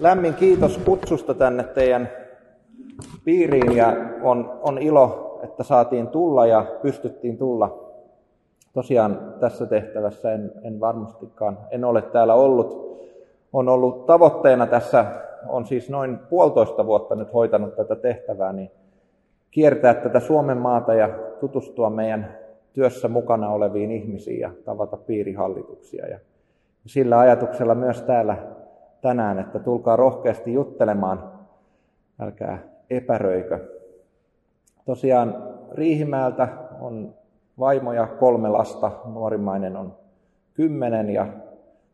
Lämmin kiitos kutsusta tänne teidän piiriin ja on, on ilo, että saatiin tulla ja pystyttiin tulla. Tosiaan tässä tehtävässä en, en varmastikaan, en ole täällä ollut. On ollut tavoitteena tässä, on siis noin puolitoista vuotta nyt hoitanut tätä tehtävää, niin kiertää tätä Suomen maata ja tutustua meidän työssä mukana oleviin ihmisiin ja tavata piirihallituksia. Ja sillä ajatuksella myös täällä tänään, että tulkaa rohkeasti juttelemaan, älkää epäröikö. Tosiaan Riihimäeltä on vaimo ja kolme lasta, nuorimmainen on kymmenen ja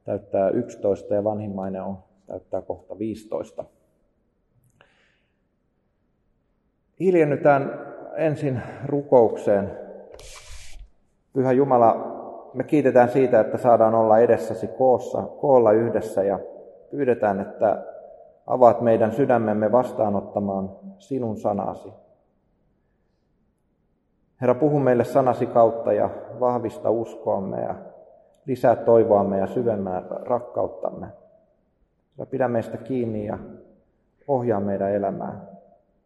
täyttää 11 ja vanhimmainen on täyttää kohta 15. Hiljennytään ensin rukoukseen. Pyhä Jumala, me kiitetään siitä, että saadaan olla edessäsi koossa, koolla yhdessä ja pyydetään, että avaat meidän sydämemme vastaanottamaan sinun sanasi. Herra, puhu meille sanasi kautta ja vahvista uskoamme ja lisää toivoamme ja syvemmää rakkauttamme. Herra, pidä meistä kiinni ja ohjaa meidän elämää.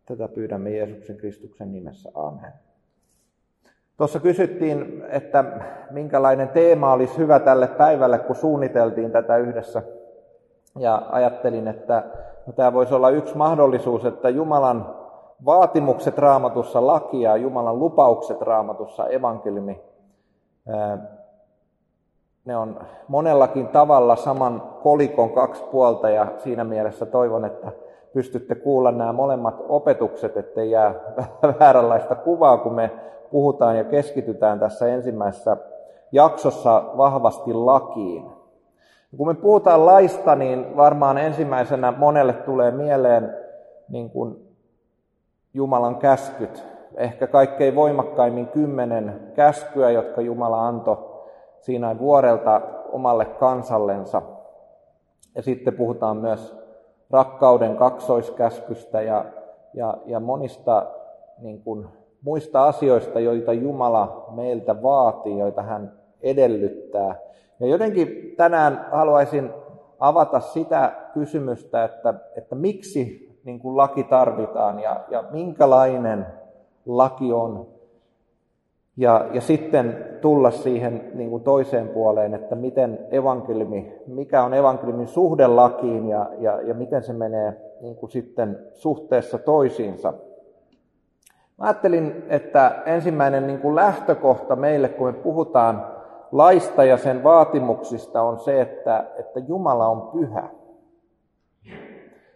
Tätä pyydämme Jeesuksen Kristuksen nimessä. Amen. Tuossa kysyttiin, että minkälainen teema olisi hyvä tälle päivälle, kun suunniteltiin tätä yhdessä ja ajattelin, että no, tämä voisi olla yksi mahdollisuus, että Jumalan vaatimukset raamatussa laki ja Jumalan lupaukset raamatussa evankeliumi, ne on monellakin tavalla saman kolikon kaksi puolta ja siinä mielessä toivon, että pystytte kuulla nämä molemmat opetukset, ettei jää vääränlaista kuvaa, kun me puhutaan ja keskitytään tässä ensimmäisessä jaksossa vahvasti lakiin. Kun me puhutaan laista, niin varmaan ensimmäisenä monelle tulee mieleen niin kuin Jumalan käskyt. Ehkä kaikkein voimakkaimmin kymmenen käskyä, jotka Jumala antoi siinä vuorelta omalle kansallensa. Ja sitten puhutaan myös rakkauden kaksoiskäskystä ja, ja, ja monista niin kuin, muista asioista, joita Jumala meiltä vaatii, joita hän edellyttää. Ja jotenkin tänään haluaisin avata sitä kysymystä, että, että miksi niin kuin laki tarvitaan ja, ja minkälainen laki on. Ja, ja sitten tulla siihen niin kuin toiseen puoleen, että miten evankeliumi, mikä on evankeliumin suhde lakiin ja, ja, ja miten se menee niin kuin sitten suhteessa toisiinsa. Mä ajattelin, että ensimmäinen niin kuin lähtökohta meille, kun me puhutaan laista ja sen vaatimuksista on se, että, että Jumala on pyhä.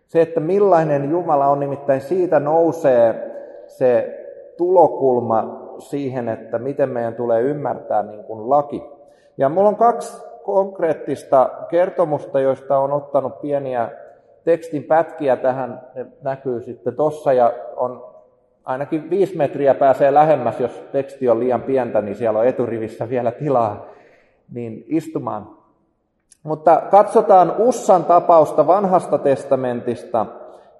Se, että millainen Jumala on, nimittäin siitä nousee se tulokulma siihen, että miten meidän tulee ymmärtää niin kuin laki. Ja mulla on kaksi konkreettista kertomusta, joista on ottanut pieniä tekstin pätkiä tähän, ne näkyy sitten tossa ja on ainakin viisi metriä pääsee lähemmäs, jos teksti on liian pientä, niin siellä on eturivissä vielä tilaa niin istumaan. Mutta katsotaan Ussan tapausta vanhasta testamentista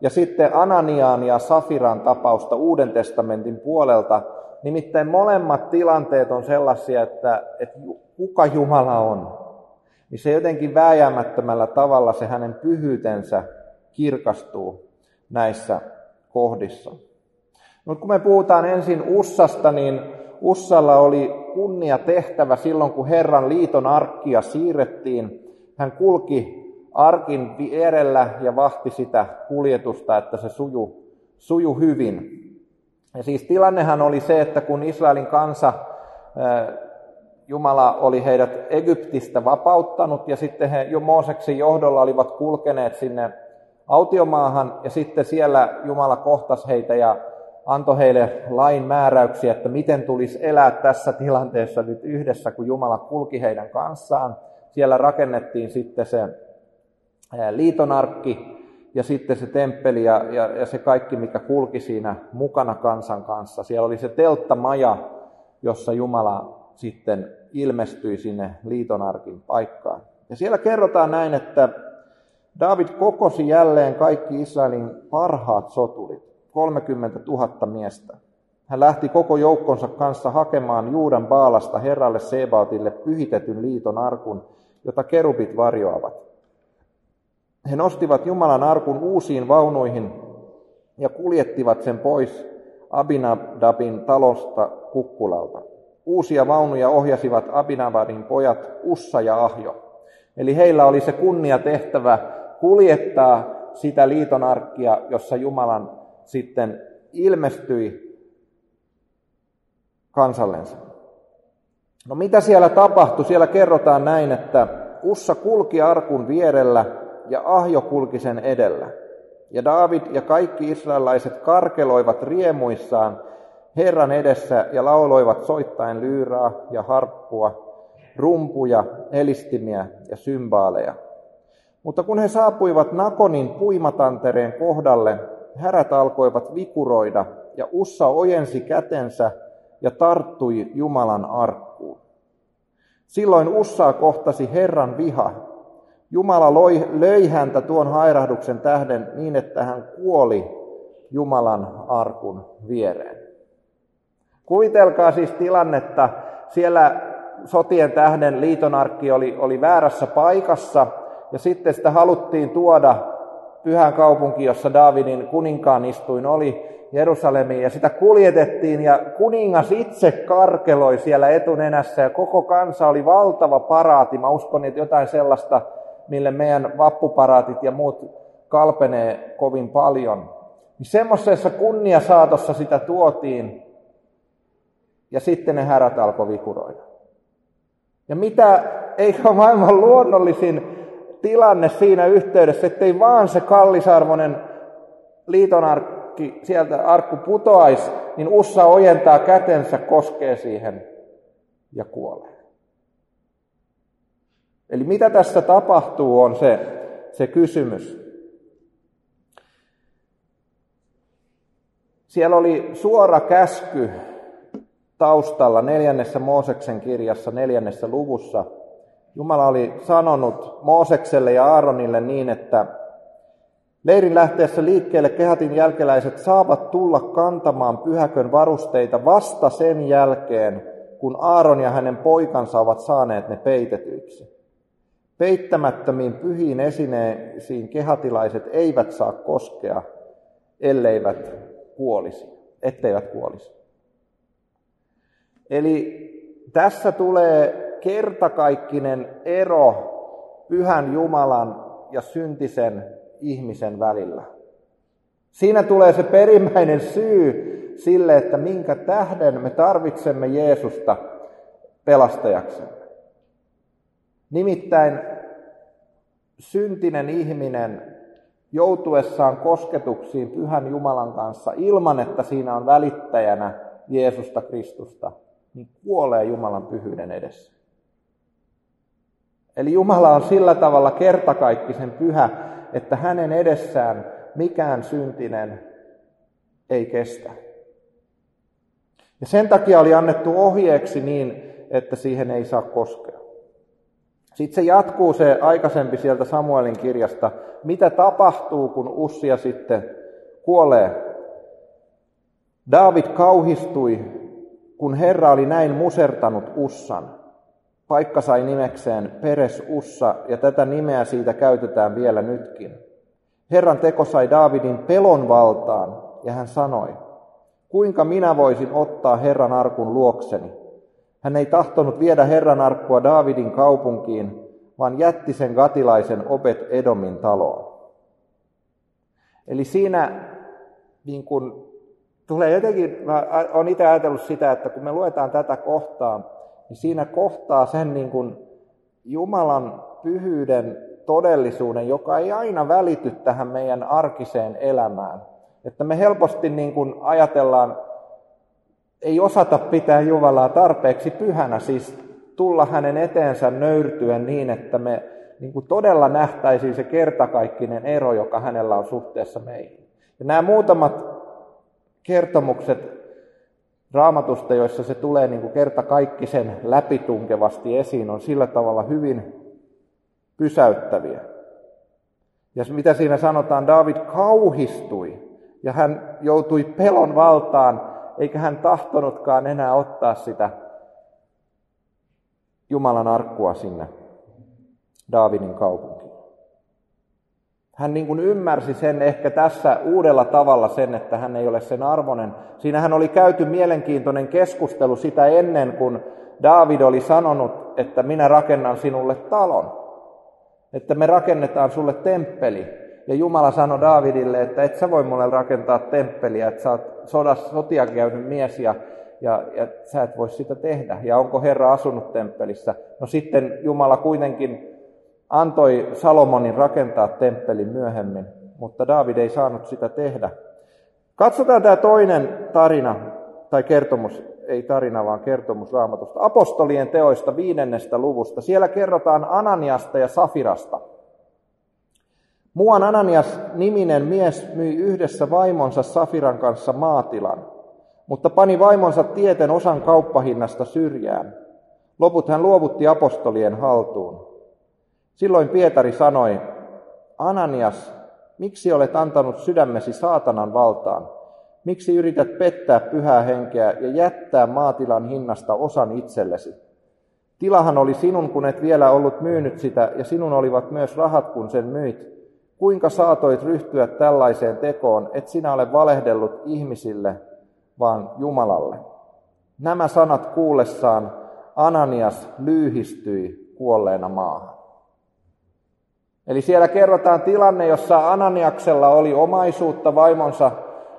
ja sitten Ananiaan ja Safiran tapausta Uuden testamentin puolelta. Nimittäin molemmat tilanteet on sellaisia, että, että kuka Jumala on. Niin se jotenkin vääjäämättömällä tavalla se hänen pyhyytensä kirkastuu näissä kohdissa. Mutta kun me puhutaan ensin Ussasta, niin Ussalla oli kunnia tehtävä silloin, kun Herran liiton arkkia siirrettiin. Hän kulki arkin vierellä ja vahti sitä kuljetusta, että se suju, suju hyvin. Ja siis tilannehan oli se, että kun Israelin kansa, Jumala oli heidät Egyptistä vapauttanut ja sitten he jo Mooseksen johdolla olivat kulkeneet sinne autiomaahan ja sitten siellä Jumala kohtasi heitä ja antoi heille lain määräyksiä, että miten tulisi elää tässä tilanteessa nyt yhdessä, kun Jumala kulki heidän kanssaan. Siellä rakennettiin sitten se liitonarkki ja sitten se temppeli ja, ja, ja se kaikki, mikä kulki siinä mukana kansan kanssa. Siellä oli se telttamaja, jossa Jumala sitten ilmestyi sinne liitonarkin paikkaan. Ja siellä kerrotaan näin, että David kokosi jälleen kaikki Israelin parhaat soturit. 30 000 miestä. Hän lähti koko joukkonsa kanssa hakemaan Juudan Baalasta herralle Sebaatille pyhitetyn liiton arkun, jota kerubit varjoavat. he nostivat Jumalan arkun uusiin vaunuihin ja kuljettivat sen pois Abinadabin talosta kukkulalta. Uusia vaunuja ohjasivat Abinadabin pojat Ussa ja Ahjo. Eli heillä oli se kunnia tehtävä kuljettaa sitä liitonarkkia, jossa Jumalan sitten ilmestyi kansallensa. No mitä siellä tapahtui? Siellä kerrotaan näin, että Ussa kulki arkun vierellä ja Ahjo kulki sen edellä. Ja David ja kaikki israelaiset karkeloivat riemuissaan Herran edessä ja lauloivat soittaen lyyraa ja harppua, rumpuja, elistimiä ja symbaaleja. Mutta kun he saapuivat Nakonin puimatantereen kohdalle, härät alkoivat vikuroida ja Ussa ojensi kätensä ja tarttui Jumalan arkkuun. Silloin Ussaa kohtasi Herran viha. Jumala loi, löi häntä tuon hairahduksen tähden niin, että hän kuoli Jumalan arkun viereen. Kuvitelkaa siis tilannetta, siellä sotien tähden liitonarkki oli, oli väärässä paikassa ja sitten sitä haluttiin tuoda pyhän kaupunki, jossa Daavidin kuninkaan istuin oli, Jerusalemiin ja sitä kuljetettiin ja kuningas itse karkeloi siellä etunenässä ja koko kansa oli valtava paraati. Mä uskon, että jotain sellaista, mille meidän vappuparaatit ja muut kalpenee kovin paljon. Niin semmoisessa kunniasaatossa sitä tuotiin ja sitten ne härät alkoi vikuroida. Ja mitä, eikö maailman luonnollisin tilanne siinä yhteydessä, ettei vaan se kallisarvoinen liitonarkki, sieltä arkku putoaisi, niin Ussa ojentaa kätensä, koskee siihen ja kuolee. Eli mitä tässä tapahtuu on se, se kysymys. Siellä oli suora käsky taustalla neljännessä Mooseksen kirjassa, neljännessä luvussa. Jumala oli sanonut Moosekselle ja Aaronille niin, että leirin lähteessä liikkeelle kehatin jälkeläiset saavat tulla kantamaan pyhäkön varusteita vasta sen jälkeen, kun Aaron ja hänen poikansa ovat saaneet ne peitetyiksi. Peittämättömiin pyhiin esineisiin kehatilaiset eivät saa koskea, elleivät kuolisi, etteivät kuolisi. Eli tässä tulee kertakaikkinen ero pyhän Jumalan ja syntisen ihmisen välillä. Siinä tulee se perimmäinen syy sille, että minkä tähden me tarvitsemme Jeesusta pelastajaksemme. Nimittäin syntinen ihminen joutuessaan kosketuksiin pyhän Jumalan kanssa ilman, että siinä on välittäjänä Jeesusta Kristusta, niin kuolee Jumalan pyhyyden edessä. Eli Jumala on sillä tavalla kertakaikkisen pyhä, että hänen edessään mikään syntinen ei kestä. Ja sen takia oli annettu ohjeeksi niin, että siihen ei saa koskea. Sitten se jatkuu se aikaisempi sieltä Samuelin kirjasta, mitä tapahtuu, kun Ussia sitten kuolee. David kauhistui, kun Herra oli näin musertanut Ussan. Paikka sai nimekseen Peres Ussa, ja tätä nimeä siitä käytetään vielä nytkin. Herran teko sai Davidin pelon valtaan, ja hän sanoi, kuinka minä voisin ottaa Herran arkun luokseni? Hän ei tahtonut viedä Herran arkkua Daavidin kaupunkiin, vaan jätti sen gatilaisen Obed Edomin taloon. Eli siinä niin kun, tulee jotenkin, mä olen itse ajatellut sitä, että kun me luetaan tätä kohtaa, niin siinä kohtaa sen niin kun Jumalan pyhyyden todellisuuden, joka ei aina välity tähän meidän arkiseen elämään. Että me helposti niin kun ajatellaan, ei osata pitää Jumalaa tarpeeksi pyhänä, siis tulla hänen eteensä nöyrtyen niin, että me niin kuin todella nähtäisiin se kertakaikkinen ero, joka hänellä on suhteessa meihin. Ja nämä muutamat kertomukset raamatusta, joissa se tulee niin kuin kertakaikkisen läpitunkevasti esiin, on sillä tavalla hyvin pysäyttäviä. Ja mitä siinä sanotaan, David kauhistui ja hän joutui pelon valtaan eikä hän tahtonutkaan enää ottaa sitä Jumalan arkkua sinne Daavidin kaupunkiin. Hän niin kuin ymmärsi sen ehkä tässä uudella tavalla sen, että hän ei ole sen arvoinen. Siinähän oli käyty mielenkiintoinen keskustelu sitä ennen, kun Daavid oli sanonut, että minä rakennan sinulle talon. Että me rakennetaan sulle temppeli. Ja Jumala sanoi Daavidille, että et sä voi mulle rakentaa temppeliä, että sä oot sodassa, sotia käynyt mies ja, ja, ja sä et voi sitä tehdä. Ja onko Herra asunut temppelissä? No sitten Jumala kuitenkin antoi Salomonin rakentaa temppelin myöhemmin, mutta Daavid ei saanut sitä tehdä. Katsotaan tämä toinen tarina tai kertomus, ei tarina vaan kertomus raamatusta, apostolien teoista viidennestä luvusta. Siellä kerrotaan Ananiasta ja Safirasta. Muuan Ananias niminen mies myi yhdessä vaimonsa Safiran kanssa maatilan, mutta pani vaimonsa tieten osan kauppahinnasta syrjään. Loput hän luovutti apostolien haltuun. Silloin Pietari sanoi, Ananias, miksi olet antanut sydämesi saatanan valtaan? Miksi yrität pettää pyhää henkeä ja jättää maatilan hinnasta osan itsellesi? Tilahan oli sinun, kun et vielä ollut myynyt sitä, ja sinun olivat myös rahat, kun sen myit. Kuinka saatoit ryhtyä tällaiseen tekoon, et sinä ole valehdellut ihmisille, vaan Jumalalle? Nämä sanat kuullessaan Ananias lyyhistyi kuolleena maahan. Eli siellä kerrotaan tilanne, jossa Ananiaksella oli omaisuutta vaimonsa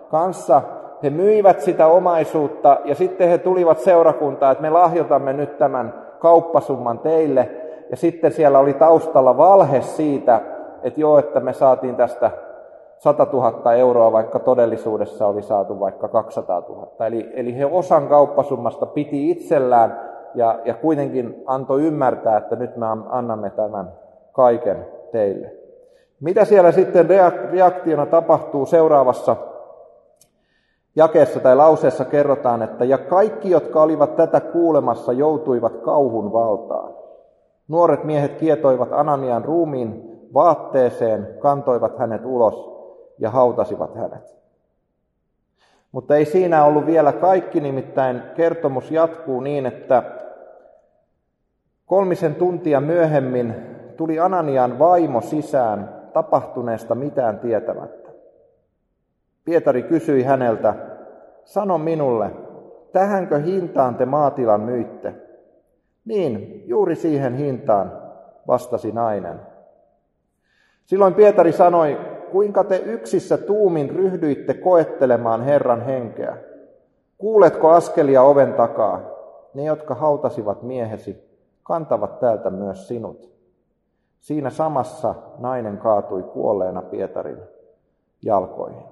kanssa. He myivät sitä omaisuutta ja sitten he tulivat seurakuntaan, että me lahjoitamme nyt tämän kauppasumman teille. Ja sitten siellä oli taustalla valhe siitä, että joo, että me saatiin tästä 100 000 euroa, vaikka todellisuudessa oli saatu vaikka 200 000. Eli, eli he osan kauppasummasta piti itsellään ja, ja kuitenkin antoi ymmärtää, että nyt me annamme tämän kaiken teille. Mitä siellä sitten reaktiona tapahtuu seuraavassa jakeessa tai lauseessa kerrotaan, että ja kaikki, jotka olivat tätä kuulemassa, joutuivat kauhun valtaan. Nuoret miehet kietoivat Ananian ruumiin vaatteeseen, kantoivat hänet ulos ja hautasivat hänet. Mutta ei siinä ollut vielä kaikki, nimittäin kertomus jatkuu niin, että kolmisen tuntia myöhemmin tuli Ananian vaimo sisään tapahtuneesta mitään tietämättä. Pietari kysyi häneltä, sano minulle, tähänkö hintaan te maatilan myitte? Niin, juuri siihen hintaan, vastasi nainen. Silloin Pietari sanoi, kuinka te yksissä tuumin ryhdyitte koettelemaan Herran henkeä? Kuuletko askelia oven takaa? Ne, jotka hautasivat miehesi, kantavat täältä myös sinut. Siinä samassa nainen kaatui kuolleena Pietarin jalkoihin.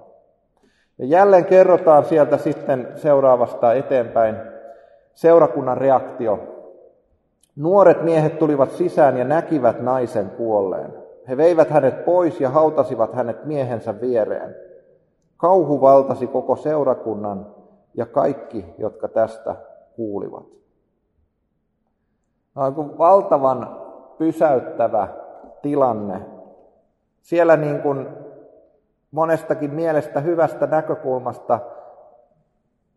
Ja jälleen kerrotaan sieltä sitten seuraavasta eteenpäin seurakunnan reaktio. Nuoret miehet tulivat sisään ja näkivät naisen kuolleen. He veivät hänet pois ja hautasivat hänet miehensä viereen. Kauhu valtasi koko seurakunnan ja kaikki, jotka tästä kuulivat. On valtavan pysäyttävä tilanne. Siellä niin kuin monestakin mielestä hyvästä näkökulmasta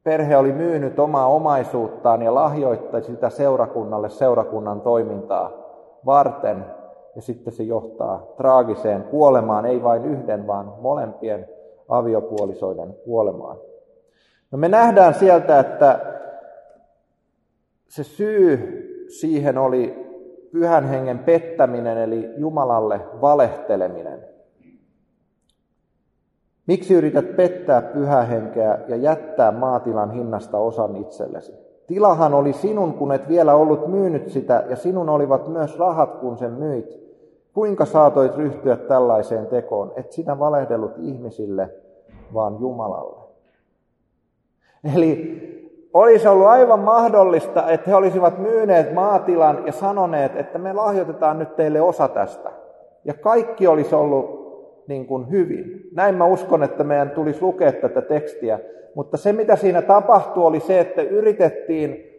perhe oli myynyt omaa omaisuuttaan ja lahjoitti sitä seurakunnalle seurakunnan toimintaa varten. Ja sitten se johtaa traagiseen kuolemaan, ei vain yhden, vaan molempien aviopuolisoiden kuolemaan. No me nähdään sieltä, että se syy siihen oli pyhän hengen pettäminen, eli Jumalalle valehteleminen. Miksi yrität pettää pyhää henkeä ja jättää maatilan hinnasta osan itsellesi? Tilahan oli sinun, kun et vielä ollut myynyt sitä, ja sinun olivat myös rahat, kun sen myit. Kuinka saatoit ryhtyä tällaiseen tekoon? Et sinä valehdellut ihmisille, vaan Jumalalle. Eli olisi ollut aivan mahdollista, että he olisivat myyneet maatilan ja sanoneet, että me lahjoitetaan nyt teille osa tästä. Ja kaikki olisi ollut niin kuin hyvin. Näin mä uskon, että meidän tulisi lukea tätä tekstiä. Mutta se, mitä siinä tapahtui, oli se, että yritettiin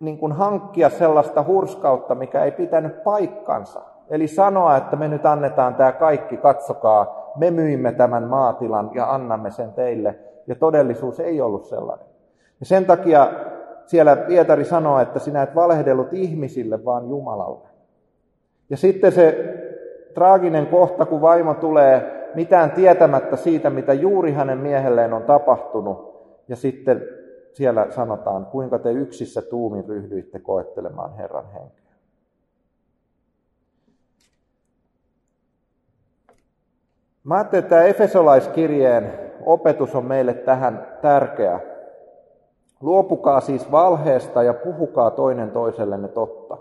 niin kuin hankkia sellaista hurskautta, mikä ei pitänyt paikkansa. Eli sanoa, että me nyt annetaan tämä kaikki, katsokaa, me myimme tämän maatilan ja annamme sen teille. Ja todellisuus ei ollut sellainen. Ja sen takia siellä Pietari sanoo, että sinä et valehdellut ihmisille, vaan Jumalalle. Ja sitten se traaginen kohta, kun vaimo tulee mitään tietämättä siitä, mitä juuri hänen miehelleen on tapahtunut. Ja sitten siellä sanotaan, kuinka te yksissä tuumin ryhdyitte koettelemaan Herran henkeä. Mä ajattelin, että tämä Efesolaiskirjeen opetus on meille tähän tärkeä. Luopukaa siis valheesta ja puhukaa toinen toisellenne totta,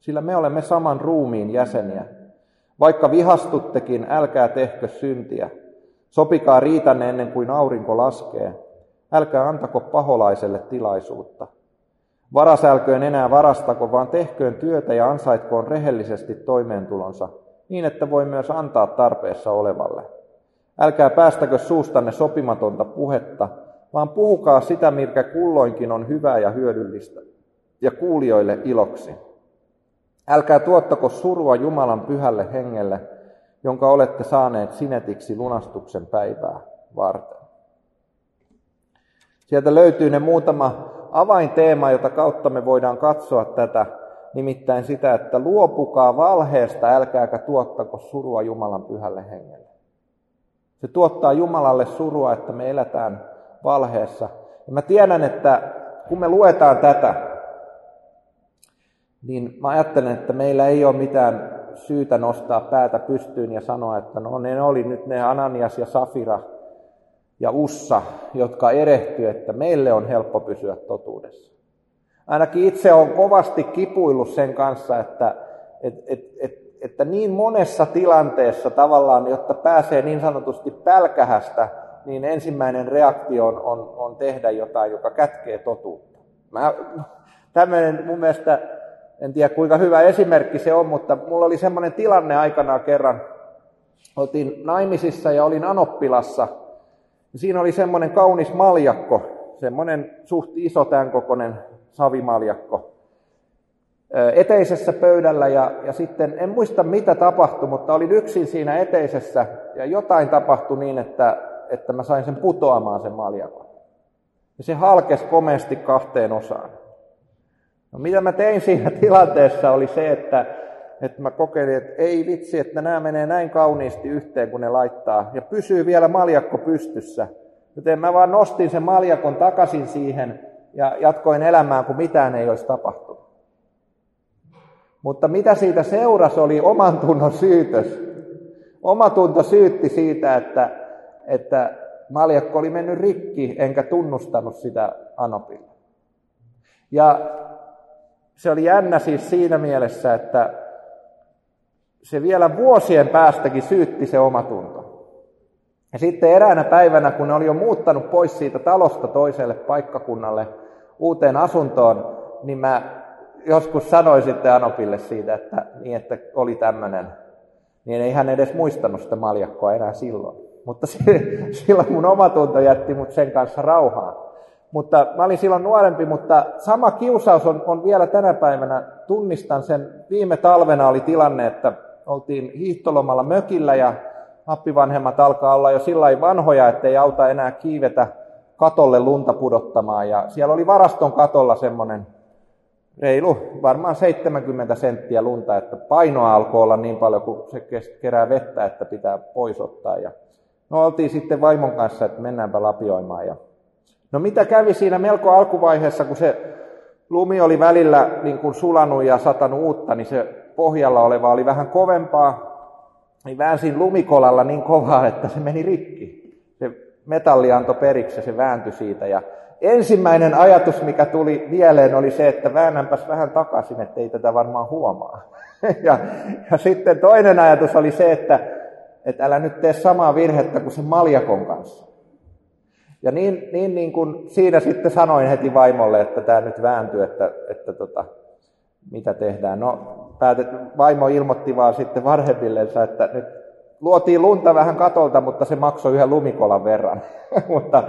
sillä me olemme saman ruumiin jäseniä. Vaikka vihastuttekin, älkää tehkö syntiä. Sopikaa riitänne ennen kuin aurinko laskee. Älkää antako paholaiselle tilaisuutta. Varasälköön enää varastako, vaan tehköön työtä ja ansaitkoon rehellisesti toimeentulonsa, niin että voi myös antaa tarpeessa olevalle. Älkää päästäkö suustanne sopimatonta puhetta, vaan puhukaa sitä, mikä kulloinkin on hyvää ja hyödyllistä, ja kuulijoille iloksi. Älkää tuottako surua Jumalan pyhälle hengelle, jonka olette saaneet sinetiksi lunastuksen päivää varten. Sieltä löytyy ne muutama avainteema, jota kautta me voidaan katsoa tätä, nimittäin sitä, että luopukaa valheesta, älkääkä tuottako surua Jumalan pyhälle hengelle. Se tuottaa Jumalalle surua, että me eletään valheessa. Ja mä tiedän, että kun me luetaan tätä, niin mä ajattelen, että meillä ei ole mitään syytä nostaa päätä pystyyn ja sanoa, että no ne oli nyt ne Ananias ja Safira ja Ussa, jotka erehtyy, että meille on helppo pysyä totuudessa. Ainakin itse on kovasti kipuillut sen kanssa, että, et, et, et, että niin monessa tilanteessa tavallaan, jotta pääsee niin sanotusti pälkähästä, niin ensimmäinen reaktio on, on, on tehdä jotain, joka kätkee totuutta. Mä, tämmöinen mun mielestä, en tiedä kuinka hyvä esimerkki se on, mutta mulla oli semmoinen tilanne aikanaan kerran. Oltiin naimisissa ja olin Anoppilassa. Siinä oli semmoinen kaunis maljakko, semmoinen suht iso tämän kokoinen savimaljakko eteisessä pöydällä ja, ja sitten en muista mitä tapahtui, mutta olin yksin siinä eteisessä ja jotain tapahtui niin, että, että mä sain sen putoamaan sen maljakon. Ja se halkesi komeasti kahteen osaan. No mitä mä tein siinä tilanteessa oli se, että, että mä kokeilin, että ei vitsi, että nämä menee näin kauniisti yhteen, kun ne laittaa. Ja pysyy vielä maljakko pystyssä. Joten mä vaan nostin sen maljakon takaisin siihen ja jatkoin elämään, kun mitään ei olisi tapahtunut. Mutta mitä siitä seurasi oli oman tunnon syytös. Oma tunto syytti siitä, että, että maljakko oli mennyt rikki, enkä tunnustanut sitä Anopilla. Ja se oli jännä siis siinä mielessä, että se vielä vuosien päästäkin syytti se oma tunto. Ja sitten eräänä päivänä, kun ne oli jo muuttanut pois siitä talosta toiselle paikkakunnalle uuteen asuntoon, niin mä joskus sanoi sitten Anopille siitä, että, niin, että oli tämmöinen, niin ei hän edes muistanut sitä maljakkoa enää silloin. Mutta silloin mun omatunto jätti mut sen kanssa rauhaan. Mutta mä olin silloin nuorempi, mutta sama kiusaus on, on vielä tänä päivänä. Tunnistan sen. Viime talvena oli tilanne, että oltiin hiihtolomalla mökillä ja appivanhemmat alkaa olla jo sillä vanhoja, että ei auta enää kiivetä katolle lunta pudottamaan. Ja siellä oli varaston katolla semmoinen reilu, varmaan 70 senttiä lunta, että painoa alkoi olla niin paljon, kun se kerää vettä, että pitää pois ottaa. Ja no oltiin sitten vaimon kanssa, että mennäänpä lapioimaan. Ja no mitä kävi siinä melko alkuvaiheessa, kun se lumi oli välillä niin kuin sulanut ja satanut uutta, niin se pohjalla oleva oli vähän kovempaa. Niin väänsin lumikolalla niin kovaa, että se meni rikki. Se metalli antoi periksi ja se vääntyi siitä. Ja ensimmäinen ajatus, mikä tuli mieleen, oli se, että väännänpäs vähän takaisin, että ei tätä varmaan huomaa. ja, ja sitten toinen ajatus oli se, että, että älä nyt tee samaa virhettä kuin sen maljakon kanssa. Ja niin, niin, niin kuin siinä sitten sanoin heti vaimolle, että tämä nyt vääntyy, että, että tota, mitä tehdään. No, päätet, vaimo ilmoitti vaan sitten vanhemmillensa, että nyt luotiin lunta vähän katolta, mutta se maksoi yhden lumikolan verran. mutta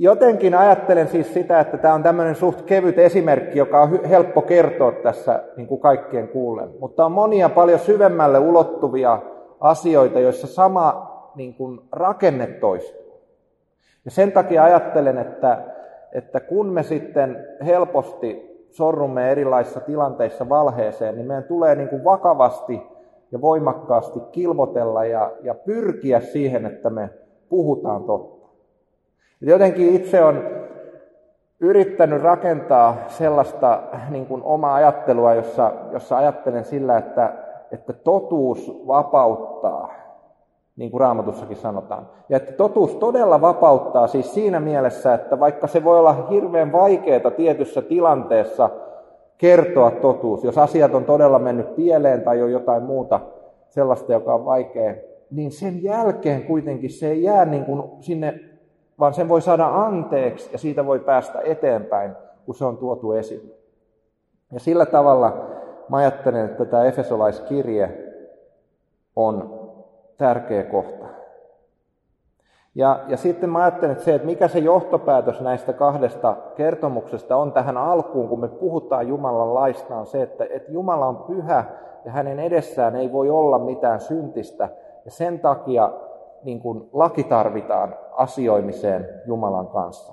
Jotenkin ajattelen siis sitä, että tämä on tämmöinen suht kevyt esimerkki, joka on helppo kertoa tässä niin kuin kaikkien kuullen. Mutta on monia paljon syvemmälle ulottuvia asioita, joissa sama niin kuin rakenne toistuu. Ja sen takia ajattelen, että, että kun me sitten helposti sorrumme erilaisissa tilanteissa valheeseen, niin meidän tulee niin kuin vakavasti ja voimakkaasti kilvotella ja, ja pyrkiä siihen, että me puhutaan totta. Jotenkin itse on yrittänyt rakentaa sellaista niin kuin omaa ajattelua, jossa, jossa ajattelen sillä, että, että totuus vapauttaa, niin kuin raamatussakin sanotaan. Ja että totuus todella vapauttaa siis siinä mielessä, että vaikka se voi olla hirveän vaikeaa tietyssä tilanteessa kertoa totuus, jos asiat on todella mennyt pieleen tai on jotain muuta sellaista, joka on vaikea, niin sen jälkeen kuitenkin se ei jää niin kuin sinne vaan sen voi saada anteeksi ja siitä voi päästä eteenpäin, kun se on tuotu esille. Ja sillä tavalla mä ajattelen, että tämä Efesolaiskirje on tärkeä kohta. Ja, ja sitten mä ajattelen, että se, että mikä se johtopäätös näistä kahdesta kertomuksesta on tähän alkuun, kun me puhutaan Jumalan laista, on se, että, että Jumala on pyhä ja hänen edessään ei voi olla mitään syntistä. Ja sen takia niin kuin laki tarvitaan asioimiseen Jumalan kanssa.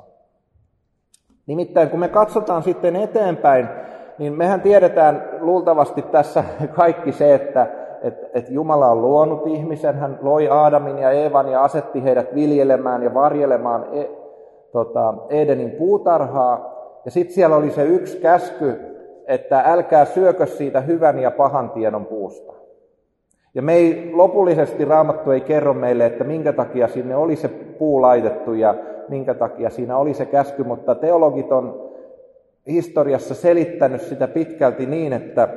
Nimittäin kun me katsotaan sitten eteenpäin, niin mehän tiedetään luultavasti tässä kaikki se, että, että, että Jumala on luonut ihmisen, hän loi Aadamin ja Eevan ja asetti heidät viljelemään ja varjelemaan e, tota, Edenin puutarhaa. Ja sitten siellä oli se yksi käsky, että älkää syökö siitä hyvän ja pahan tiedon puusta. Ja me ei, lopullisesti Raamattu ei kerro meille, että minkä takia sinne oli se puu laitettu ja minkä takia siinä oli se käsky, mutta teologit on historiassa selittänyt sitä pitkälti niin, että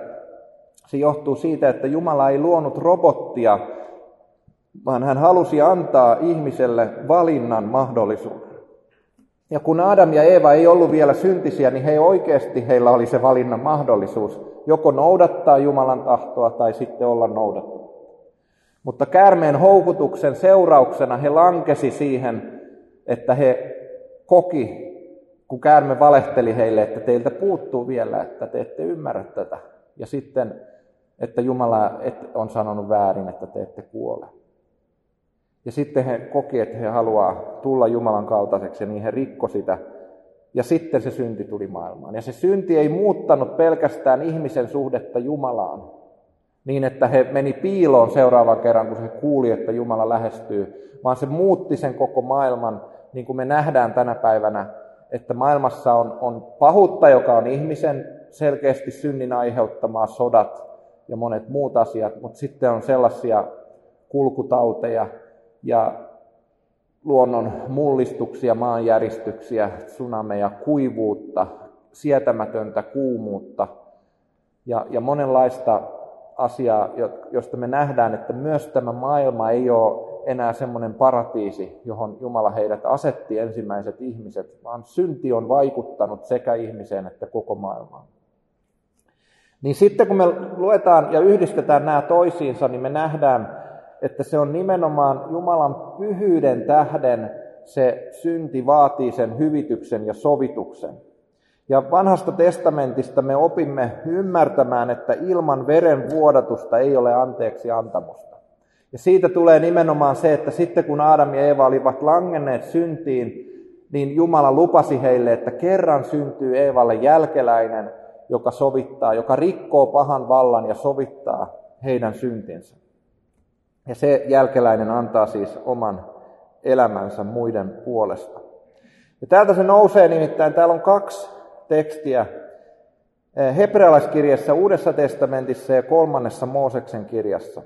se johtuu siitä, että Jumala ei luonut robottia, vaan hän halusi antaa ihmiselle valinnan mahdollisuuden. Ja kun Adam ja Eeva ei ollut vielä syntisiä, niin he oikeasti heillä oli se valinnan mahdollisuus, joko noudattaa Jumalan tahtoa tai sitten olla noudattamatta. Mutta käärmeen houkutuksen seurauksena he lankesi siihen, että he koki, kun käärme valehteli heille, että teiltä puuttuu vielä, että te ette ymmärrä tätä. Ja sitten, että Jumala on sanonut väärin, että te ette kuole. Ja sitten he koki, että he haluaa tulla Jumalan kaltaiseksi, ja niin he rikko sitä. Ja sitten se synti tuli maailmaan. Ja se synti ei muuttanut pelkästään ihmisen suhdetta Jumalaan, niin, että he meni piiloon seuraavan kerran, kun he kuuli, että Jumala lähestyy, vaan se muutti sen koko maailman, niin kuin me nähdään tänä päivänä, että maailmassa on, on pahuutta, joka on ihmisen selkeästi synnin aiheuttamaa sodat ja monet muut asiat, mutta sitten on sellaisia kulkutauteja ja luonnon mullistuksia, maanjäristyksiä, tsunameja, kuivuutta, sietämätöntä kuumuutta ja, ja monenlaista asiaa, josta me nähdään, että myös tämä maailma ei ole enää semmoinen paratiisi, johon Jumala heidät asetti ensimmäiset ihmiset, vaan synti on vaikuttanut sekä ihmiseen että koko maailmaan. Niin sitten kun me luetaan ja yhdistetään nämä toisiinsa, niin me nähdään, että se on nimenomaan Jumalan pyhyyden tähden se synti vaatii sen hyvityksen ja sovituksen. Ja vanhasta testamentista me opimme ymmärtämään, että ilman veren vuodatusta ei ole anteeksi antamusta. Ja siitä tulee nimenomaan se, että sitten kun Adam ja Eeva olivat langenneet syntiin, niin Jumala lupasi heille, että kerran syntyy Eevalle jälkeläinen, joka sovittaa, joka rikkoo pahan vallan ja sovittaa heidän syntinsä. Ja se jälkeläinen antaa siis oman elämänsä muiden puolesta. Ja täältä se nousee nimittäin, täällä on kaksi tekstiä hebrealaiskirjassa Uudessa testamentissa ja kolmannessa Mooseksen kirjassa.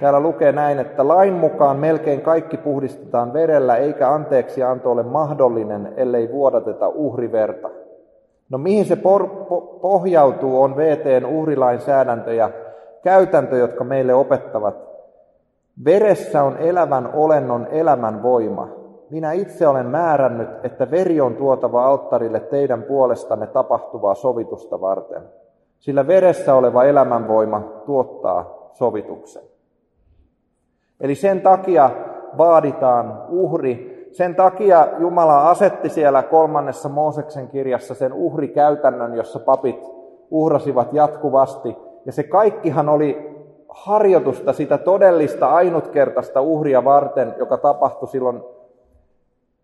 Täällä lukee näin, että lain mukaan melkein kaikki puhdistetaan verellä, eikä anteeksi anto ole mahdollinen, ellei vuodateta uhriverta. No mihin se por- po- pohjautuu, on VTn uhrilainsäädäntö ja käytäntö, jotka meille opettavat. Veressä on elävän olennon elämän voima. Minä itse olen määrännyt, että veri on tuotava alttarille teidän puolestanne tapahtuvaa sovitusta varten, sillä veressä oleva elämänvoima tuottaa sovituksen. Eli sen takia vaaditaan uhri. Sen takia Jumala asetti siellä kolmannessa Mooseksen kirjassa sen uhrikäytännön, jossa papit uhrasivat jatkuvasti. Ja se kaikkihan oli harjoitusta sitä todellista ainutkertaista uhria varten, joka tapahtui silloin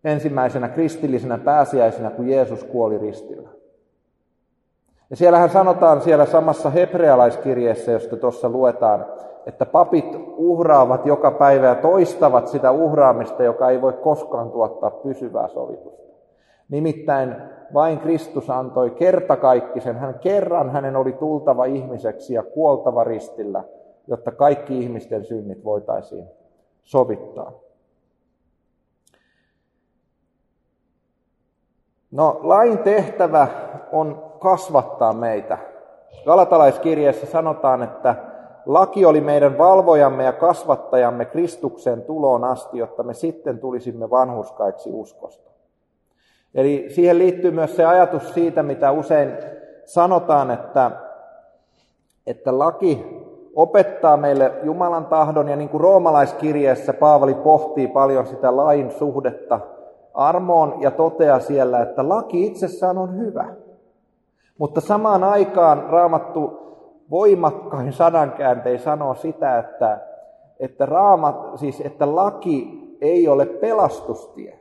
ensimmäisenä kristillisenä pääsiäisenä, kun Jeesus kuoli ristillä. Ja siellähän sanotaan siellä samassa hebrealaiskirjeessä, josta tuossa luetaan, että papit uhraavat joka päivä ja toistavat sitä uhraamista, joka ei voi koskaan tuottaa pysyvää sovitusta. Nimittäin vain Kristus antoi kertakaikkisen, hän kerran hänen oli tultava ihmiseksi ja kuoltava ristillä, jotta kaikki ihmisten synnit voitaisiin sovittaa. No, lain tehtävä on kasvattaa meitä. Galatalaiskirjeessä sanotaan, että laki oli meidän valvojamme ja kasvattajamme Kristuksen tuloon asti, jotta me sitten tulisimme vanhuskaiksi uskosta. Eli siihen liittyy myös se ajatus siitä, mitä usein sanotaan, että, että laki opettaa meille Jumalan tahdon, ja niin kuin roomalaiskirjeessä Paavali pohtii paljon sitä lain suhdetta armoon ja toteaa siellä, että laki itsessään on hyvä. Mutta samaan aikaan raamattu voimakkain sanankääntein sanoo sitä, että, että, raamat, siis, että laki ei ole pelastustie.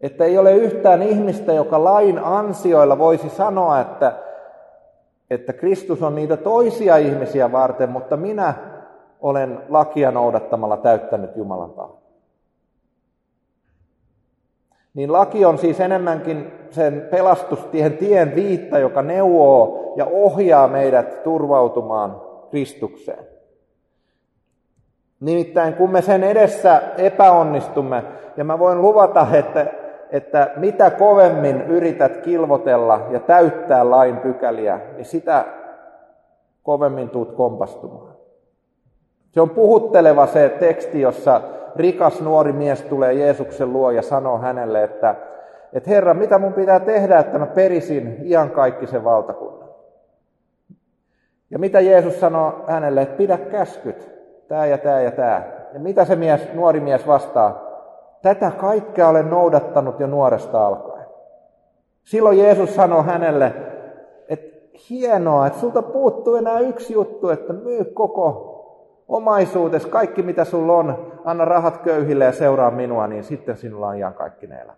Että ei ole yhtään ihmistä, joka lain ansioilla voisi sanoa, että, että Kristus on niitä toisia ihmisiä varten, mutta minä olen lakia noudattamalla täyttänyt Jumalan tahdon. Niin laki on siis enemmänkin sen pelastustien tien viitta, joka neuvoo ja ohjaa meidät turvautumaan Kristukseen. Nimittäin kun me sen edessä epäonnistumme, ja mä voin luvata, että, että mitä kovemmin yrität kilvotella ja täyttää lain pykäliä, niin sitä kovemmin tuut kompastumaan. Se on puhutteleva se teksti, jossa rikas nuori mies tulee Jeesuksen luo ja sanoo hänelle, että, että Herra, mitä mun pitää tehdä, että mä perisin iankaikkisen valtakunnan? Ja mitä Jeesus sanoo hänelle, että pidä käskyt, tämä ja tämä ja tämä. Ja mitä se mies, nuori mies vastaa? Tätä kaikkea olen noudattanut jo nuoresta alkaen. Silloin Jeesus sanoi hänelle, että hienoa, että sulta puuttuu enää yksi juttu, että myy koko omaisuutes, kaikki mitä sulla on, anna rahat köyhille ja seuraa minua, niin sitten sinulla on ihan kaikki ne elämä.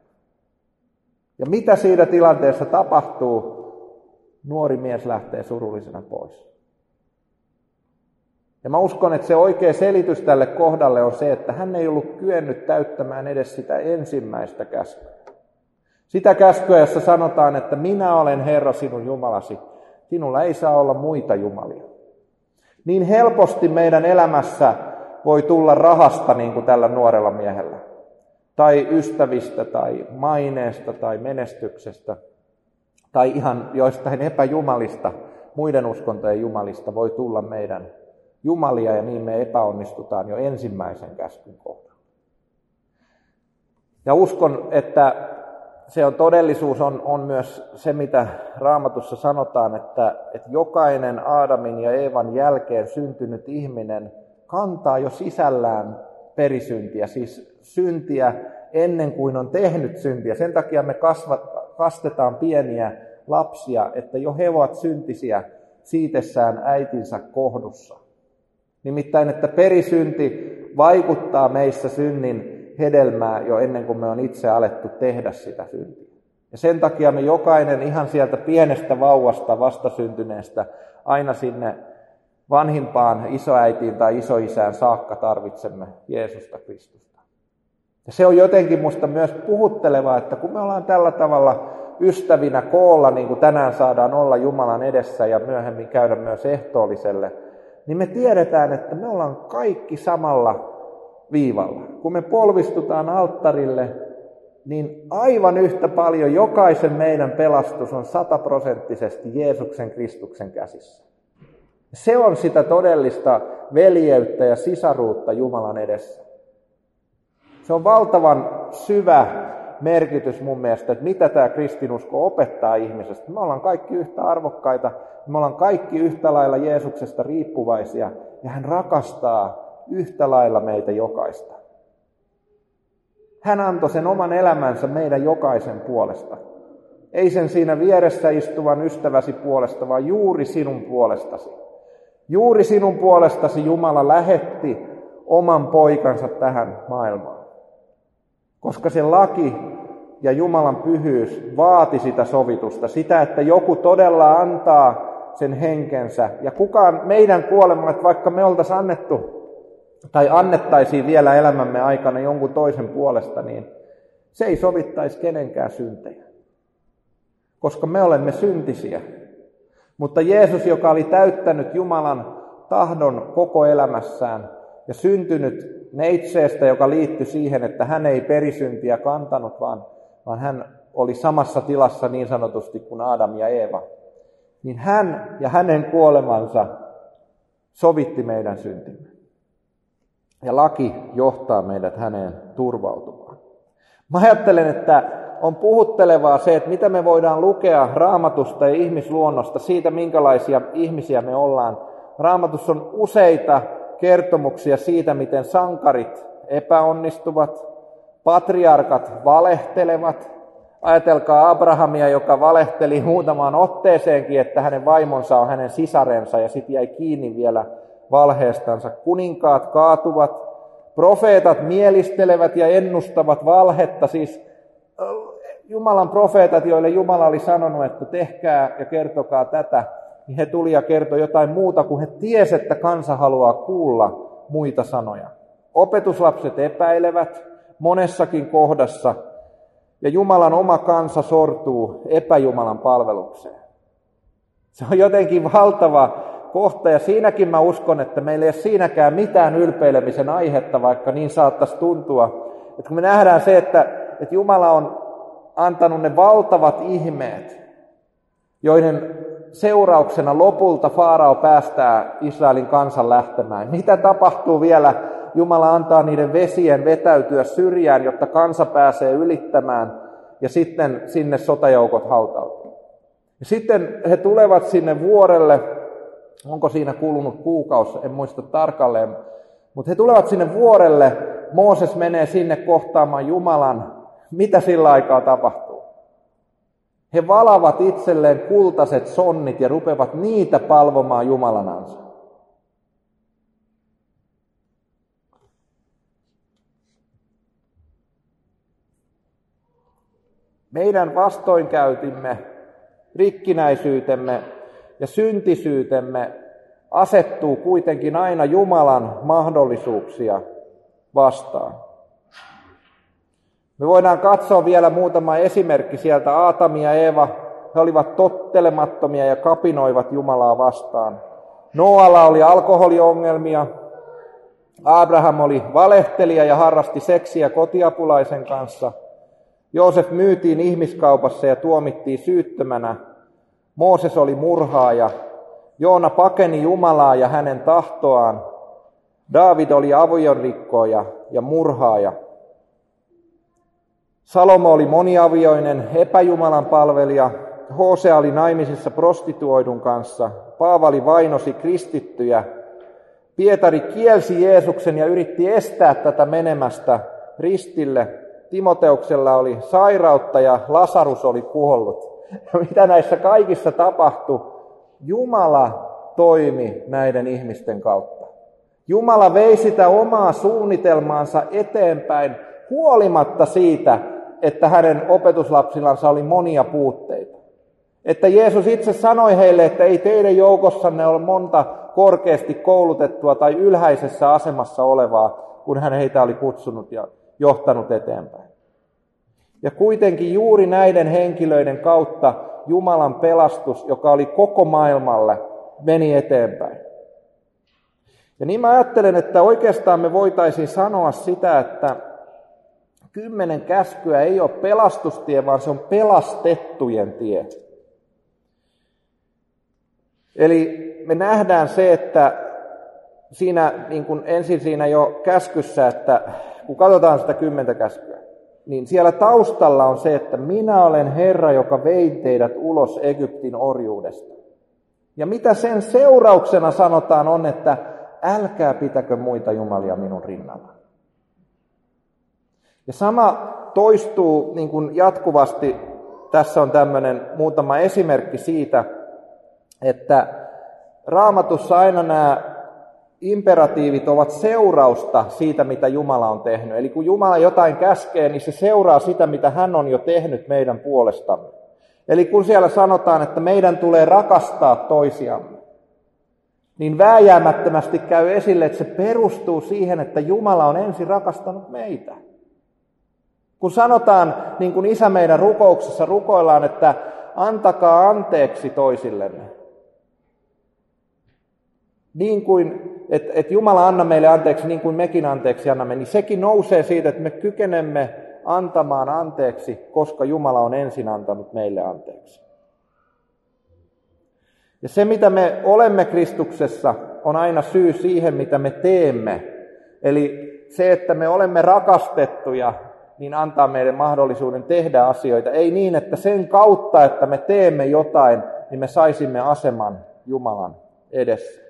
Ja mitä siinä tilanteessa tapahtuu? Nuori mies lähtee surullisena pois. Ja mä uskon, että se oikea selitys tälle kohdalle on se, että hän ei ollut kyennyt täyttämään edes sitä ensimmäistä käskyä. Sitä käskyä, jossa sanotaan, että minä olen Herra sinun Jumalasi. Sinulla ei saa olla muita jumalia. Niin helposti meidän elämässä voi tulla rahasta niin kuin tällä nuorella miehellä. Tai ystävistä, tai maineesta, tai menestyksestä, tai ihan joistain epäjumalista, muiden uskontojen jumalista voi tulla meidän jumalia, ja niin me epäonnistutaan jo ensimmäisen käskyn kohdalla. Ja uskon, että se on todellisuus on, on myös se, mitä raamatussa sanotaan, että, että jokainen Aadamin ja Eevan jälkeen syntynyt ihminen kantaa jo sisällään perisyntiä, siis syntiä ennen kuin on tehnyt syntiä. Sen takia me kasvat, kastetaan pieniä lapsia, että jo he ovat syntisiä siitessään äitinsä kohdussa. Nimittäin, että perisynti vaikuttaa meissä synnin hedelmää jo ennen kuin me on itse alettu tehdä sitä syntiä. Ja sen takia me jokainen ihan sieltä pienestä vauvasta vastasyntyneestä aina sinne vanhimpaan isoäitiin tai isoisään saakka tarvitsemme Jeesusta Kristusta. Ja se on jotenkin musta myös puhutteleva, että kun me ollaan tällä tavalla ystävinä koolla, niin kuin tänään saadaan olla Jumalan edessä ja myöhemmin käydä myös ehtoolliselle, niin me tiedetään, että me ollaan kaikki samalla viivalla. Kun me polvistutaan alttarille, niin aivan yhtä paljon jokaisen meidän pelastus on sataprosenttisesti Jeesuksen Kristuksen käsissä. Se on sitä todellista veljeyttä ja sisaruutta Jumalan edessä. Se on valtavan syvä merkitys mun mielestä, että mitä tämä kristinusko opettaa ihmisestä. Me ollaan kaikki yhtä arvokkaita, me ollaan kaikki yhtä lailla Jeesuksesta riippuvaisia, ja hän rakastaa yhtä lailla meitä jokaista. Hän antoi sen oman elämänsä meidän jokaisen puolesta. Ei sen siinä vieressä istuvan ystäväsi puolesta, vaan juuri sinun puolestasi. Juuri sinun puolestasi Jumala lähetti oman poikansa tähän maailmaan. Koska se laki ja Jumalan pyhyys vaati sitä sovitusta, sitä, että joku todella antaa sen henkensä. Ja kukaan meidän kuolemalle, vaikka me oltaisiin annettu tai annettaisiin vielä elämämme aikana jonkun toisen puolesta, niin se ei sovittaisi kenenkään syntejä. Koska me olemme syntisiä. Mutta Jeesus, joka oli täyttänyt Jumalan tahdon koko elämässään ja syntynyt neitseestä, joka liittyi siihen, että hän ei perisyntiä kantanut, vaan, vaan hän oli samassa tilassa niin sanotusti kuin Adam ja Eeva, niin hän ja hänen kuolemansa sovitti meidän syntimme. Ja laki johtaa meidät häneen turvautumaan. Mä ajattelen, että on puhuttelevaa se, että mitä me voidaan lukea raamatusta ja ihmisluonnosta, siitä minkälaisia ihmisiä me ollaan. Raamatussa on useita kertomuksia siitä, miten sankarit epäonnistuvat, patriarkat valehtelevat. Ajatelkaa Abrahamia, joka valehteli muutamaan otteeseenkin, että hänen vaimonsa on hänen sisarensa ja sitten jäi kiinni vielä valheestansa. Kuninkaat kaatuvat, profeetat mielistelevät ja ennustavat valhetta, siis Jumalan profeetat, joille Jumala oli sanonut, että tehkää ja kertokaa tätä, niin he tuli ja kertoi jotain muuta, kun he tiesivät, että kansa haluaa kuulla muita sanoja. Opetuslapset epäilevät monessakin kohdassa, ja Jumalan oma kansa sortuu epäjumalan palvelukseen. Se on jotenkin valtava kohta, ja siinäkin mä uskon, että meillä ei ole siinäkään mitään ylpeilemisen aihetta, vaikka niin saattaisi tuntua. Että kun me nähdään se, että, että Jumala on antanut ne valtavat ihmeet, joiden seurauksena lopulta Faarao päästää Israelin kansan lähtemään. Mitä tapahtuu vielä? Jumala antaa niiden vesien vetäytyä syrjään, jotta kansa pääsee ylittämään, ja sitten sinne sotajoukot hautautuu. Sitten he tulevat sinne vuorelle, onko siinä kulunut kuukausi, en muista tarkalleen, mutta he tulevat sinne vuorelle, Mooses menee sinne kohtaamaan Jumalan. Mitä sillä aikaa tapahtuu? He valavat itselleen kultaiset sonnit ja rupevat niitä palvomaan Jumalanansa. Meidän vastoinkäytimme, rikkinäisyytemme ja syntisyytemme asettuu kuitenkin aina Jumalan mahdollisuuksia vastaan. Me voidaan katsoa vielä muutama esimerkki sieltä. Aatami ja Eeva, he olivat tottelemattomia ja kapinoivat Jumalaa vastaan. Noalla oli alkoholiongelmia. Abraham oli valehtelija ja harrasti seksiä kotiapulaisen kanssa. Joosef myytiin ihmiskaupassa ja tuomittiin syyttömänä. Mooses oli murhaaja. Joona pakeni Jumalaa ja hänen tahtoaan. David oli avionrikkooja ja murhaaja. Salomo oli moniavioinen epäjumalan palvelija, Hosea oli naimisissa prostituoidun kanssa, Paavali vainosi kristittyjä, Pietari kielsi Jeesuksen ja yritti estää tätä menemästä ristille. Timoteuksella oli sairautta ja Lasarus oli kuollut. Mitä näissä kaikissa tapahtui? Jumala toimi näiden ihmisten kautta. Jumala vei sitä omaa suunnitelmaansa eteenpäin huolimatta siitä, että hänen opetuslapsillansa oli monia puutteita. Että Jeesus itse sanoi heille, että ei teidän joukossanne ole monta korkeasti koulutettua tai ylhäisessä asemassa olevaa, kun hän heitä oli kutsunut ja johtanut eteenpäin. Ja kuitenkin juuri näiden henkilöiden kautta Jumalan pelastus, joka oli koko maailmalle, meni eteenpäin. Ja niin mä ajattelen, että oikeastaan me voitaisiin sanoa sitä, että Kymmenen käskyä ei ole pelastustie, vaan se on pelastettujen tie. Eli me nähdään se, että siinä niin kuin ensin siinä jo käskyssä, että kun katsotaan sitä kymmentä käskyä, niin siellä taustalla on se, että minä olen Herra, joka vei teidät ulos Egyptin orjuudesta. Ja mitä sen seurauksena sanotaan on, että älkää pitäkö muita jumalia minun rinnalla. Ja sama toistuu niin kuin jatkuvasti. Tässä on tämmöinen muutama esimerkki siitä, että raamatussa aina nämä imperatiivit ovat seurausta siitä, mitä Jumala on tehnyt. Eli kun Jumala jotain käskee, niin se seuraa sitä, mitä hän on jo tehnyt meidän puolestamme. Eli kun siellä sanotaan, että meidän tulee rakastaa toisiamme, niin vääjäämättömästi käy esille, että se perustuu siihen, että Jumala on ensin rakastanut meitä. Kun sanotaan, niin kuin isä meidän rukouksessa rukoillaan, että antakaa anteeksi toisillenne. Niin kuin, että et Jumala anna meille anteeksi niin kuin mekin anteeksi annamme, niin sekin nousee siitä, että me kykenemme antamaan anteeksi, koska Jumala on ensin antanut meille anteeksi. Ja se, mitä me olemme Kristuksessa, on aina syy siihen, mitä me teemme. Eli se, että me olemme rakastettuja, niin antaa meille mahdollisuuden tehdä asioita. Ei niin, että sen kautta, että me teemme jotain, niin me saisimme aseman Jumalan edessä.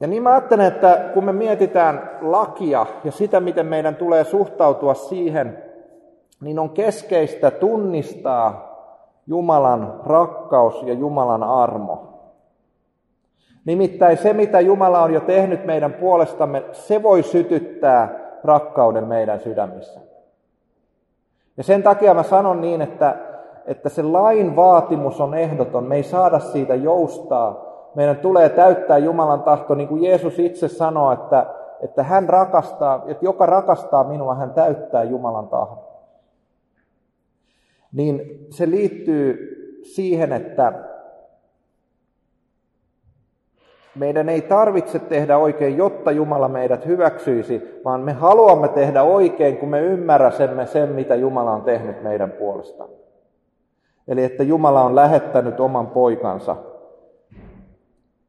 Ja niin mä ajattelen, että kun me mietitään lakia ja sitä, miten meidän tulee suhtautua siihen, niin on keskeistä tunnistaa Jumalan rakkaus ja Jumalan armo. Nimittäin se, mitä Jumala on jo tehnyt meidän puolestamme, se voi sytyttää rakkauden meidän sydämissä. Ja sen takia mä sanon niin, että, että se lain vaatimus on ehdoton. Me ei saada siitä joustaa. Meidän tulee täyttää Jumalan tahto, niin kuin Jeesus itse sanoo, että, että hän rakastaa, että joka rakastaa minua, hän täyttää Jumalan tahdon. Niin se liittyy siihen, että meidän ei tarvitse tehdä oikein, jotta Jumala meidät hyväksyisi, vaan me haluamme tehdä oikein, kun me ymmärrämme sen, mitä Jumala on tehnyt meidän puolestamme. Eli että Jumala on lähettänyt oman poikansa,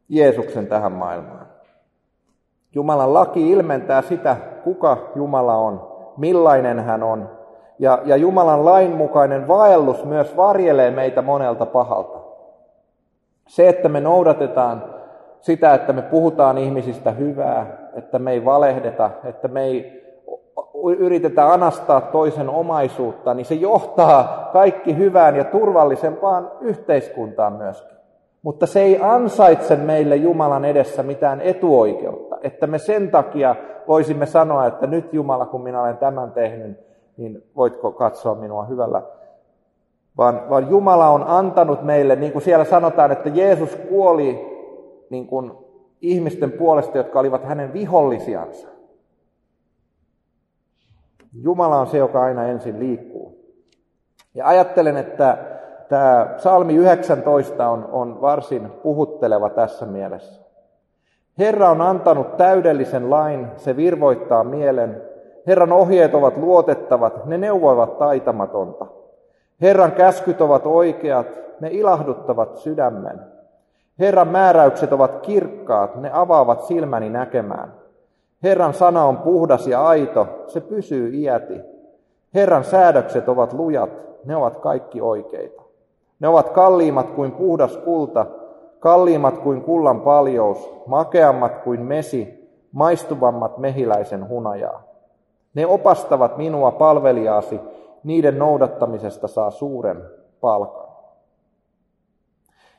Jeesuksen tähän maailmaan. Jumalan laki ilmentää sitä, kuka Jumala on, millainen hän on. Ja, ja Jumalan lainmukainen vaellus myös varjelee meitä monelta pahalta. Se, että me noudatetaan sitä, että me puhutaan ihmisistä hyvää, että me ei valehdeta, että me ei yritetä anastaa toisen omaisuutta, niin se johtaa kaikki hyvään ja turvallisempaan yhteiskuntaan myöskin. Mutta se ei ansaitse meille Jumalan edessä mitään etuoikeutta, että me sen takia voisimme sanoa, että nyt Jumala, kun minä olen tämän tehnyt, niin voitko katsoa minua hyvällä. Vaan, vaan Jumala on antanut meille, niin kuin siellä sanotaan, että Jeesus kuoli niin kuin ihmisten puolesta, jotka olivat hänen vihollisiansa. Jumala on se, joka aina ensin liikkuu. Ja ajattelen, että tämä psalmi 19 on, on varsin puhutteleva tässä mielessä. Herra on antanut täydellisen lain, se virvoittaa mielen. Herran ohjeet ovat luotettavat, ne neuvoivat taitamatonta. Herran käskyt ovat oikeat, ne ilahduttavat sydämen. Herran määräykset ovat kirkkaat, ne avaavat silmäni näkemään. Herran sana on puhdas ja aito, se pysyy iäti. Herran säädökset ovat lujat, ne ovat kaikki oikeita. Ne ovat kalliimmat kuin puhdas kulta, kalliimmat kuin kullan paljous, makeammat kuin mesi, maistuvammat mehiläisen hunajaa. Ne opastavat minua palvelijaasi, niiden noudattamisesta saa suuren palkan.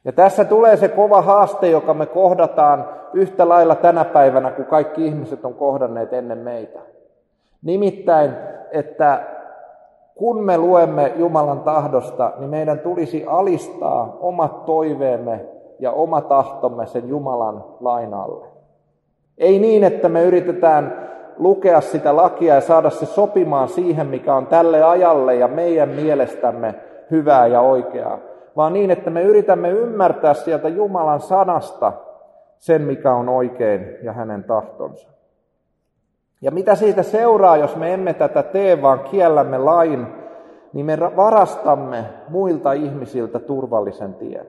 Ja tässä tulee se kova haaste, joka me kohdataan yhtä lailla tänä päivänä, kun kaikki ihmiset on kohdanneet ennen meitä. Nimittäin, että kun me luemme Jumalan tahdosta, niin meidän tulisi alistaa omat toiveemme ja oma tahtomme sen Jumalan lainalle. Ei niin, että me yritetään lukea sitä lakia ja saada se sopimaan siihen, mikä on tälle ajalle ja meidän mielestämme hyvää ja oikeaa, vaan niin, että me yritämme ymmärtää sieltä Jumalan sanasta sen, mikä on oikein ja hänen tahtonsa. Ja mitä siitä seuraa, jos me emme tätä tee, vaan kiellämme lain, niin me varastamme muilta ihmisiltä turvallisen tien.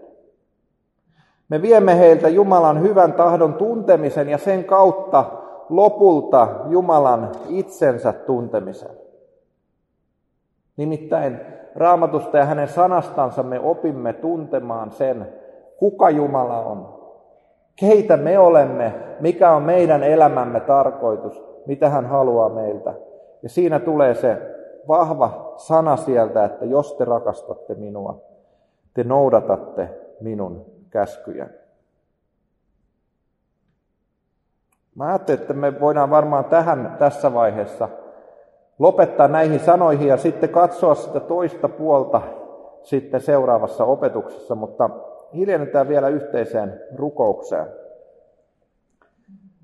Me viemme heiltä Jumalan hyvän tahdon tuntemisen ja sen kautta lopulta Jumalan itsensä tuntemisen. Nimittäin raamatusta ja hänen sanastansa me opimme tuntemaan sen, kuka Jumala on, keitä me olemme, mikä on meidän elämämme tarkoitus, mitä hän haluaa meiltä. Ja siinä tulee se vahva sana sieltä, että jos te rakastatte minua, te noudatatte minun käskyjäni. Mä ajattelin, että me voidaan varmaan tähän tässä vaiheessa lopettaa näihin sanoihin ja sitten katsoa sitä toista puolta sitten seuraavassa opetuksessa, mutta hiljennytään vielä yhteiseen rukoukseen.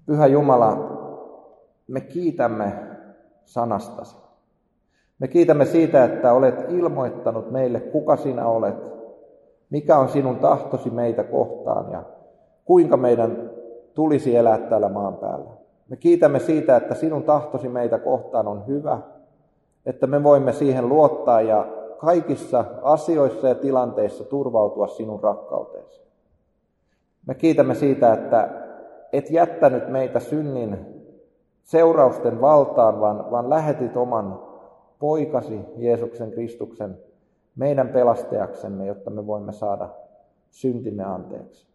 Pyhä Jumala, me kiitämme sanastasi. Me kiitämme siitä, että olet ilmoittanut meille, kuka sinä olet, mikä on sinun tahtosi meitä kohtaan ja kuinka meidän tulisi elää täällä maan päällä. Me kiitämme siitä, että sinun tahtosi meitä kohtaan on hyvä, että me voimme siihen luottaa ja kaikissa asioissa ja tilanteissa turvautua sinun rakkauteesi. Me kiitämme siitä, että et jättänyt meitä synnin seurausten valtaan, vaan, vaan lähetit oman poikasi Jeesuksen Kristuksen meidän pelastajaksemme, jotta me voimme saada syntimme anteeksi.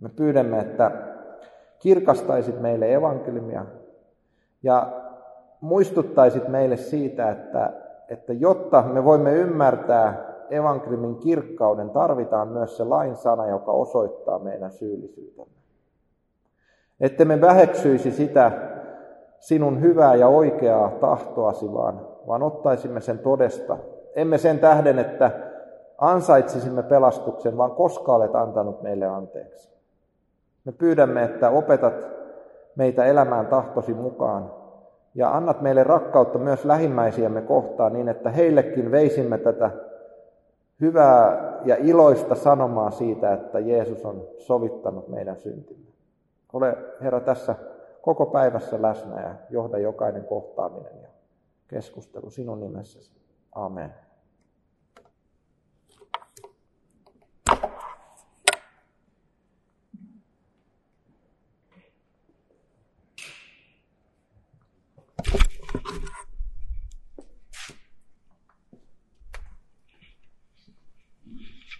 Me pyydämme, että kirkastaisit meille evankeliumia ja muistuttaisit meille siitä, että, että jotta me voimme ymmärtää evankeliumin kirkkauden, tarvitaan myös se lain sana, joka osoittaa meidän syyllisyytemme. Että me väheksyisi sitä sinun hyvää ja oikeaa tahtoasi, vaan, vaan ottaisimme sen todesta. Emme sen tähden, että ansaitsisimme pelastuksen, vaan koska olet antanut meille anteeksi. Me pyydämme, että opetat meitä elämään tahtosi mukaan ja annat meille rakkautta myös lähimmäisiämme kohtaan niin, että heillekin veisimme tätä hyvää ja iloista sanomaa siitä, että Jeesus on sovittanut meidän syntimme. Ole Herra tässä koko päivässä läsnä ja johda jokainen kohtaaminen ja keskustelu sinun nimessäsi. Amen.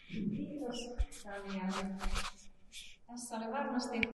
Kiitos, Tässä oli varmasti